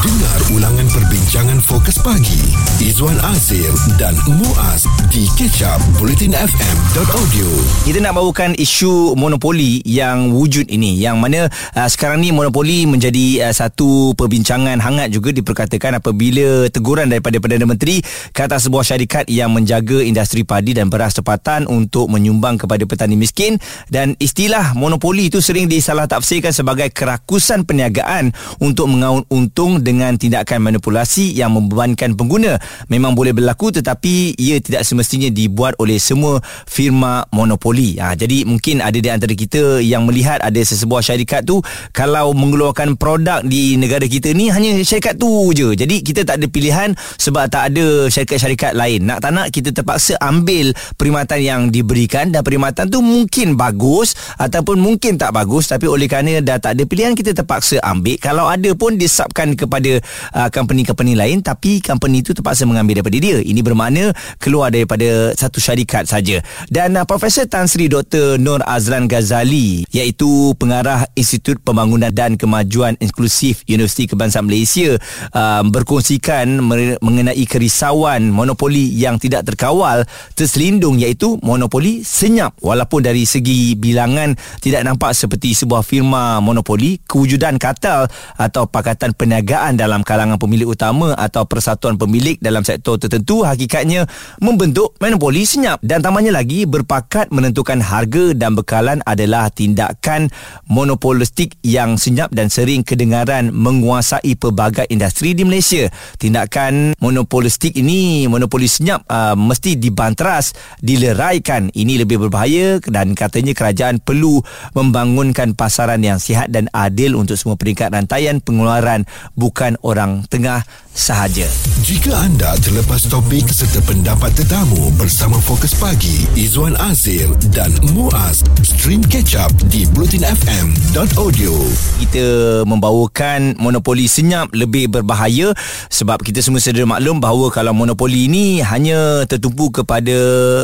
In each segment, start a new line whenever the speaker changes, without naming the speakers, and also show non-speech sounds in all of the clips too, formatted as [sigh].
Dengar ulangan perbincangan fokus pagi. Izwan Azir dan Muaz di kecap bulletinfm.audio
Kita nak bawakan isu monopoli yang wujud ini yang mana uh, sekarang ni monopoli menjadi uh, satu perbincangan hangat juga diperkatakan apabila teguran daripada Perdana Menteri ke atas sebuah syarikat yang menjaga industri padi dan beras tempatan untuk menyumbang kepada petani miskin. Dan istilah monopoli itu sering disalah tafsirkan sebagai kerakusan perniagaan untuk mengaun untung dengan tindakan manipulasi yang membebankan pengguna. Memang boleh berlaku tetapi ia tidak semestinya dibuat oleh semua firma monopoli. Ha, jadi mungkin ada di antara kita yang melihat ada sesebuah syarikat tu kalau mengeluarkan produk di negara kita ni hanya syarikat tu je. Jadi kita tak ada pilihan sebab tak ada syarikat-syarikat lain. Nak tak nak kita terpaksa ambil perkhidmatan yang diberikan dan perkhidmatan tu mungkin bagus ataupun mungkin tak bagus tapi oleh kerana dah tak ada pilihan kita terpaksa ambil. Kalau ada pun disubkan kepada kepada uh, company-company lain tapi company itu terpaksa mengambil daripada dia. Ini bermakna keluar daripada satu syarikat saja. Dan uh, Profesor Tan Sri Dr. Nur Azlan Ghazali iaitu pengarah Institut Pembangunan dan Kemajuan Inklusif Universiti Kebangsaan Malaysia uh, berkongsikan mengenai kerisauan monopoli yang tidak terkawal terselindung iaitu monopoli senyap walaupun dari segi bilangan tidak nampak seperti sebuah firma monopoli kewujudan kartel atau pakatan perniagaan perbezaan dalam kalangan pemilik utama atau persatuan pemilik dalam sektor tertentu hakikatnya membentuk monopoli senyap dan tambahnya lagi berpakat menentukan harga dan bekalan adalah tindakan monopolistik yang senyap dan sering kedengaran menguasai pelbagai industri di Malaysia. Tindakan monopolistik ini, monopoli senyap uh, mesti dibanteras, dileraikan. Ini lebih berbahaya dan katanya kerajaan perlu membangunkan pasaran yang sihat dan adil untuk semua peringkat rantaian pengeluaran bukan bukan orang tengah sahaja.
Jika anda terlepas topik serta pendapat tetamu bersama Fokus Pagi, Izwan Azir dan Muaz, stream catch up di blutinfm.audio.
Kita membawakan monopoli senyap lebih berbahaya sebab kita semua sedia maklum bahawa kalau monopoli ini hanya tertumpu kepada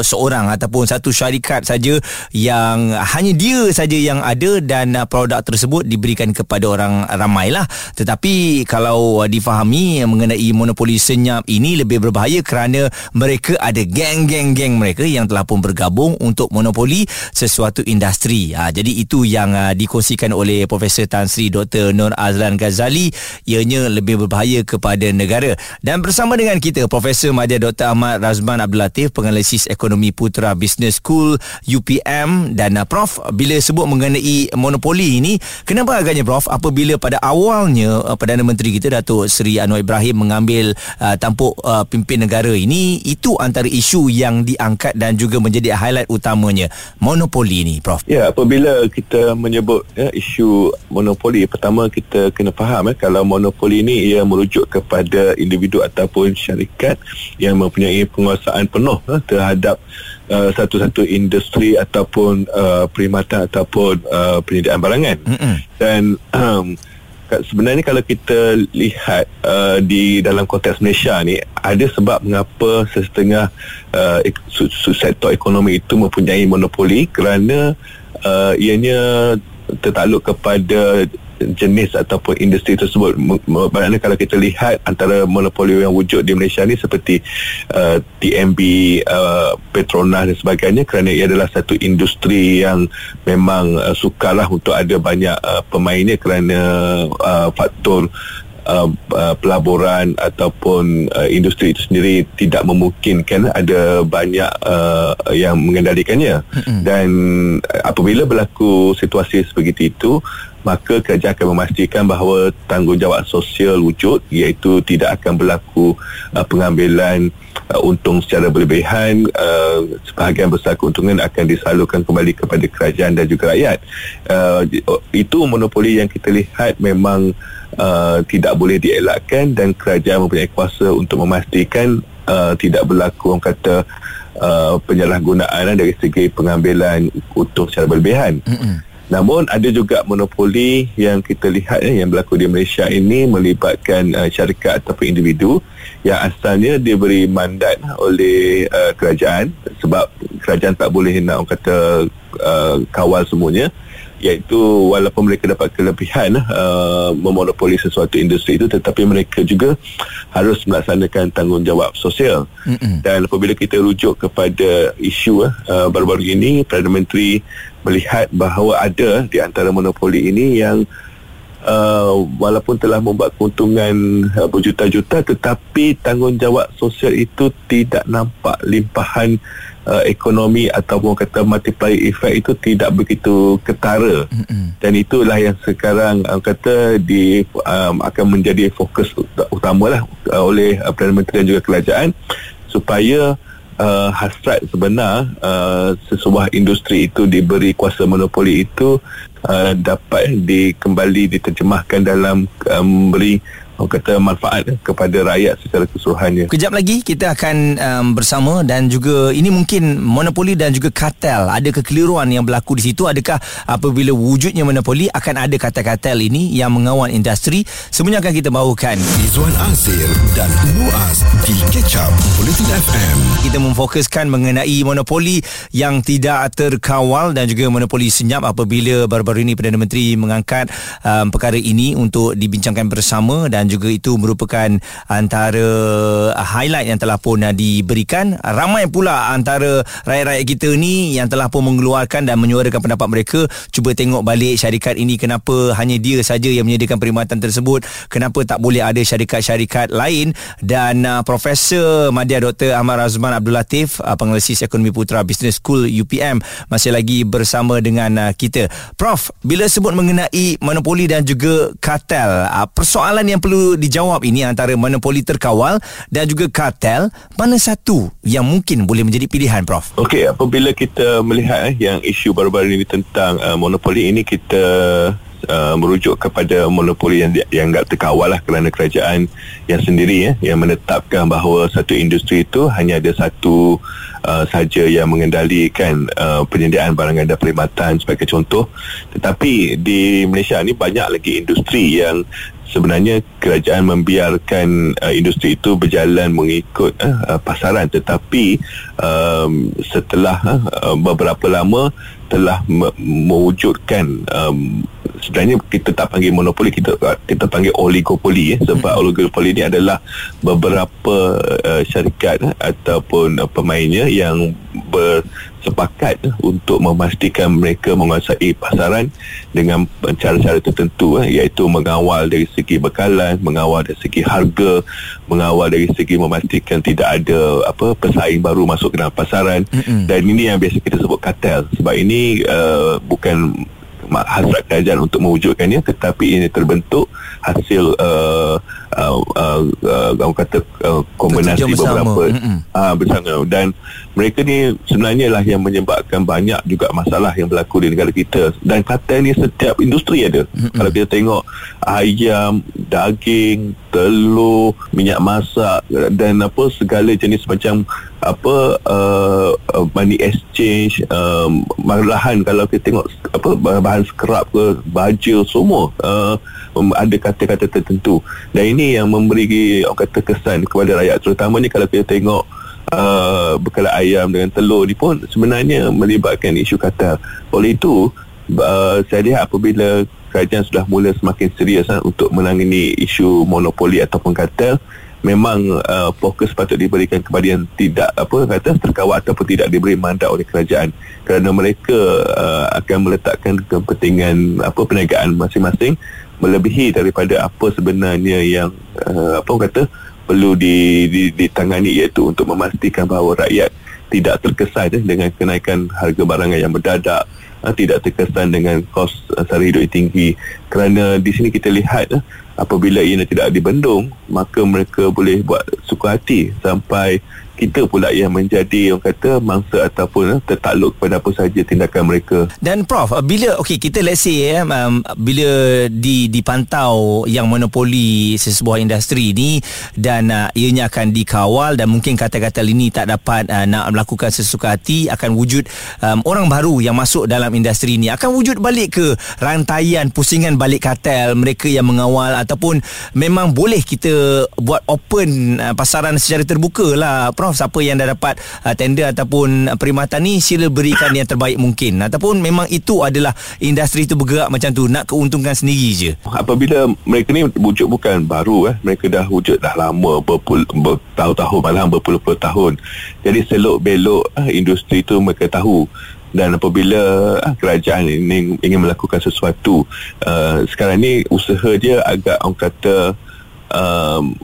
seorang ataupun satu syarikat saja yang hanya dia saja yang ada dan produk tersebut diberikan kepada orang ramai lah. Tetapi kalau difahami mengenai monopoli senyap ini lebih berbahaya kerana mereka ada geng-geng-geng mereka yang telah pun bergabung untuk monopoli sesuatu industri. Ha, jadi itu yang uh, dikongsikan oleh Profesor Tan Sri Dr. Nur Azlan Ghazali ianya lebih berbahaya kepada negara. Dan bersama dengan kita Profesor Madya Dr. Ahmad Razman Abdul Latif penganalisis ekonomi Putra Business School UPM dan uh, Prof bila sebut mengenai monopoli ini kenapa agaknya Prof apabila pada awalnya uh, Perdana Menteri kita Datuk Seri Anwar Ibrahim mengambil uh, tampuk uh, pimpin negara ini itu antara isu yang diangkat dan juga menjadi highlight utamanya. Monopoli ini prof.
Ya apabila kita menyebut ya, isu monopoli pertama kita kena faham ya, kalau monopoli ini ia merujuk kepada individu ataupun syarikat yang mempunyai penguasaan penuh ya, terhadap uh, satu-satu industri ataupun uh, perkhidmatan ataupun uh, penyediaan barangan. Mm-mm. dan [clears throat] um, sebenarnya kalau kita lihat uh, di dalam konteks Malaysia ni ada sebab mengapa setengah uh, sektor ekonomi itu mempunyai monopoli kerana uh, ianya tertakluk kepada jenis ataupun industri tersebut maknanya kalau kita lihat antara monopoli yang wujud di Malaysia ni seperti uh, TMB uh, Petronas dan sebagainya kerana ia adalah satu industri yang memang uh, sukarlah untuk ada banyak uh, pemainnya kerana uh, faktor Uh, uh, pelaburan ataupun uh, industri itu sendiri tidak memungkinkan ada banyak uh, yang mengendalikannya mm-hmm. dan apabila berlaku situasi seperti itu maka kerajaan akan memastikan bahawa tanggungjawab sosial wujud iaitu tidak akan berlaku uh, pengambilan uh, untung secara berlebihan uh, sebahagian besar keuntungan akan disalurkan kembali kepada kerajaan dan juga rakyat uh, itu monopoli yang kita lihat memang uh, tidak boleh dielakkan dan kerajaan mempunyai kuasa untuk memastikan uh, tidak berlaku orang kata Uh, penyalahgunaan dari segi pengambilan untung secara berlebihan. Mm-hmm. Namun ada juga monopoli yang kita lihat eh, yang berlaku di Malaysia ini melibatkan uh, syarikat ataupun individu yang asalnya diberi mandat oleh uh, kerajaan sebab kerajaan tak boleh nak orang kata uh, kawal semuanya iaitu walaupun mereka dapat kelebihan uh, memonopoli sesuatu industri itu tetapi mereka juga harus melaksanakan tanggungjawab sosial Mm-mm. dan apabila kita rujuk kepada isu uh, baru-baru ini Perdana Menteri melihat bahawa ada di antara monopoli ini yang uh, walaupun telah membuat keuntungan uh, berjuta-juta tetapi tanggungjawab sosial itu tidak nampak limpahan uh, ekonomi ataupun kata multiplier effect itu tidak begitu ketara mm-hmm. dan itulah yang sekarang uh, kata di um, akan menjadi fokus utamalah uh, oleh uh, Perdana Menteri dan juga kerajaan supaya uh, hasrat sebenar uh, sesebuah industri itu diberi kuasa monopoli itu uh, dapat dikembali diterjemahkan dalam um, beri orang kata manfaat eh, kepada rakyat secara keseluruhannya.
Kejap lagi kita akan um, bersama dan juga ini mungkin monopoli dan juga kartel. Ada kekeliruan yang berlaku di situ adakah apabila wujudnya monopoli akan ada kartel-kartel ini yang mengawal industri? Semuanya akan kita bawakan.
Izwan Azir dan Muaz di Ketchup Politin FM.
Kita memfokuskan mengenai monopoli yang tidak terkawal dan juga monopoli senyap apabila baru-baru ini Perdana Menteri mengangkat um, perkara ini untuk dibincangkan bersama dan dan juga itu merupakan antara highlight yang telah pun diberikan. Ramai pula antara rakyat-rakyat kita ni yang telah pun mengeluarkan dan menyuarakan pendapat mereka. Cuba tengok balik syarikat ini kenapa hanya dia saja yang menyediakan perkhidmatan tersebut? Kenapa tak boleh ada syarikat-syarikat lain? Dan uh, Profesor Madya Dr. Ahmad Razman Abdul Latif uh, penganalisis ekonomi putra Business School UPM masih lagi bersama dengan uh, kita. Prof bila sebut mengenai monopoli dan juga kartel uh, persoalan yang perlu perlu dijawab ini antara monopoli terkawal dan juga kartel mana satu yang mungkin boleh menjadi pilihan prof?
Okey apabila kita melihat eh, yang isu baru-baru ini tentang uh, monopoli ini kita uh, merujuk kepada monopoli yang yang enggak terkawal lah kerana kerajaan yang sendiri ya yang menetapkan bahawa satu industri itu hanya ada satu uh, saja yang mengendalikan uh, penyediaan barangan dan perkhidmatan sebagai contoh. Tetapi di Malaysia ni banyak lagi industri yang sebenarnya kerajaan membiarkan uh, industri itu berjalan mengikut uh, uh, pasaran. Tetapi um, setelah uh, beberapa lama telah me- mewujudkan um, sebenarnya kita tak panggil monopoli kita kita panggil oligopoli eh, sebab hmm. oligopoli ini adalah beberapa uh, syarikat ataupun uh, pemainnya yang bersepakat uh, untuk memastikan mereka menguasai pasaran dengan cara-cara tertentu iaitu mengawal dari segi bekalan mengawal dari segi harga mengawal dari segi memastikan tidak ada apa pesaing baru masuk ke dalam pasaran hmm. dan ini yang biasa kita sebut kartel sebab ini uh, bukan hasrat kerajaan untuk mewujudkannya tetapi ini terbentuk hasil uh, uh, uh, uh, kata uh, kombinasi beberapa uh, bersama. Dan mereka ni sebenarnya lah yang menyebabkan banyak juga masalah yang berlaku di negara kita. Dan kata ni setiap industri ada. Mm-hmm. kalau kita tengok ayam daging telur minyak masak dan apa segala jenis macam apa uh, money exchange um, malahan kalau kita tengok apa bahan skrap ke baja semua uh, ada kata-kata tertentu. Dan ini yang memberi orang kata kesan kepada rakyat terutamanya kalau kita tengok uh, bekalan ayam dengan telur ni pun sebenarnya melibatkan isu kata. Oleh itu uh, saya lihat apabila kerajaan sudah mula semakin serius uh, untuk menangani isu monopoli ataupun kartel memang uh, fokus patut diberikan kepada yang tidak apa kata terkawal ataupun tidak diberi mandat oleh kerajaan. Kerana mereka uh, akan meletakkan kepentingan apa perniagaan masing-masing melebihi daripada apa sebenarnya yang uh, apa kata perlu di, di, ditangani iaitu untuk memastikan bahawa rakyat tidak terkesan eh, dengan kenaikan harga barangan yang mendadak uh, tidak terkesan dengan kos uh, sara hidup yang tinggi. Kerana di sini kita lihat uh, apabila ia tidak dibendung maka mereka boleh buat suka hati sampai kita pula yang menjadi orang kata mangsa ataupun uh, tertakluk kepada apa sahaja tindakan mereka.
Dan prof, bila okey kita let's say eh, um, bila di dipantau yang monopoli sesebuah industri ini dan uh, ianya akan dikawal dan mungkin kata-kata ini tak dapat uh, nak melakukan sesuka hati akan wujud um, orang baru yang masuk dalam industri ni akan wujud balik ke rantaian pusingan balik kartel mereka yang mengawal ataupun memang boleh kita buat open uh, pasaran secara terbuka lah Prof siapa yang dah dapat uh, tender ataupun perkhidmatan ni sila berikan yang terbaik mungkin. Ataupun memang itu adalah industri itu bergerak macam tu nak keuntungkan sendiri je.
Apabila mereka ni wujud bukan baru eh. Mereka dah wujud dah lama bertahun-tahun malah berpuluh-puluh tahun. Jadi selok belok uh, industri itu mereka tahu. Dan apabila uh, kerajaan ini ingin melakukan sesuatu uh, sekarang ni usaha dia agak orang kata um,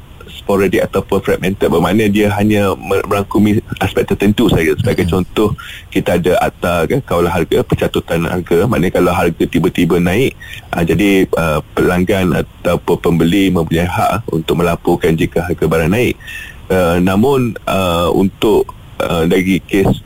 sporadik ataupun fragmented. Bermakna dia hanya merangkumi aspek tertentu saja. Sebagai hmm. contoh kita ada akta kan kaulah harga pencatutan harga. Maknanya kalau harga tiba-tiba naik uh, jadi uh, pelanggan ataupun pembeli mempunyai hak untuk melaporkan jika harga barang naik. Uh, namun uh, untuk uh, dari kes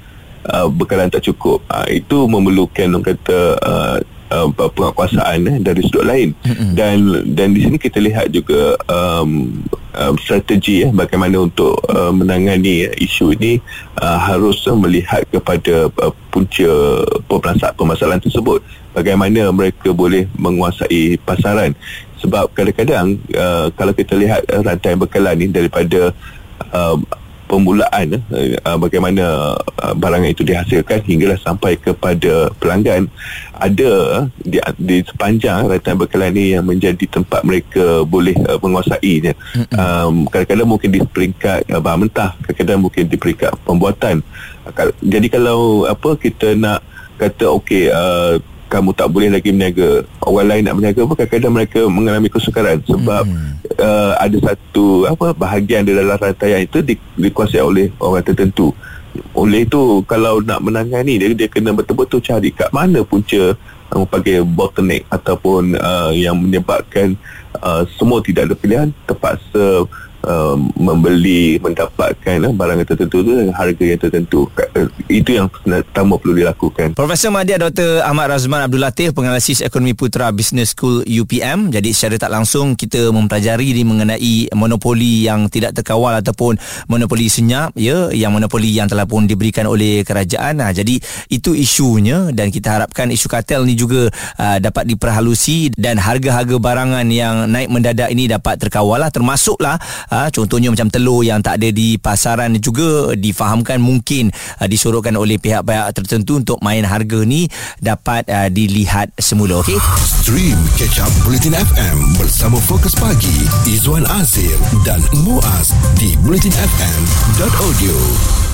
uh, bekalan tak cukup. Uh, itu memerlukan orang kata uh, uh, penguasaan eh, dari sudut lain. Mm-hmm. dan dan di sini kita lihat juga um, um, strategi eh, bagaimana untuk uh, menangani isu ini uh, harus uh, melihat kepada uh, punca permasalahan tersebut. Bagaimana mereka boleh menguasai pasaran. Sebab kadang-kadang uh, kalau kita lihat uh, rantai bekalan ini daripada uh, permulaan uh, bagaimana uh, barangan itu dihasilkan hinggalah sampai kepada pelanggan. Ada di, di sepanjang rantai bekalan ini yang menjadi tempat mereka boleh uh, menguasainya um, kadang-kadang mungkin di peringkat uh, bahan mentah kadang-kadang mungkin di peringkat pembuatan. Uh, jadi kalau apa kita nak kata okey uh, kamu tak boleh lagi berniaga orang lain nak berniaga pun kadang-kadang mereka mengalami kesukaran sebab hmm. Uh, ada satu apa bahagian di dalam rantaian itu di, dikuasai oleh orang tertentu. Oleh itu kalau nak menangani dia dia kena betul-betul cari kat mana punca uh, panggil bottleneck ataupun uh, yang menyebabkan uh, semua tidak ada pilihan terpaksa uh, membeli mendapatkan uh, barang tertentu tu harga yang tertentu. Uh, itu yang pertama perlu dilakukan.
Profesor Mahdia Dr. Ahmad Razman Abdul Latif penganalisis ekonomi putra Business School UPM jadi secara tak langsung kita mempelajari mengenai monopoli yang tidak terkawal ataupun monopoli senyap ya yang monopoli yang telah pun diberikan oleh kerajaan. Nah, jadi itu isunya dan kita harapkan isu kartel ni juga uh, dapat diperhalusi dan harga-harga barangan yang naik mendadak ini dapat terkawal lah. Termasuklah Ha, contohnya macam telur yang tak ada di pasaran juga difahamkan mungkin uh, disorotkan oleh pihak-pihak tertentu untuk main harga ni dapat uh, dilihat semula. Okey.
Stream Catch Up Bulletin FM bersama Fokus Pagi Izwan Azir dan Muaz di bulletinfm.audio.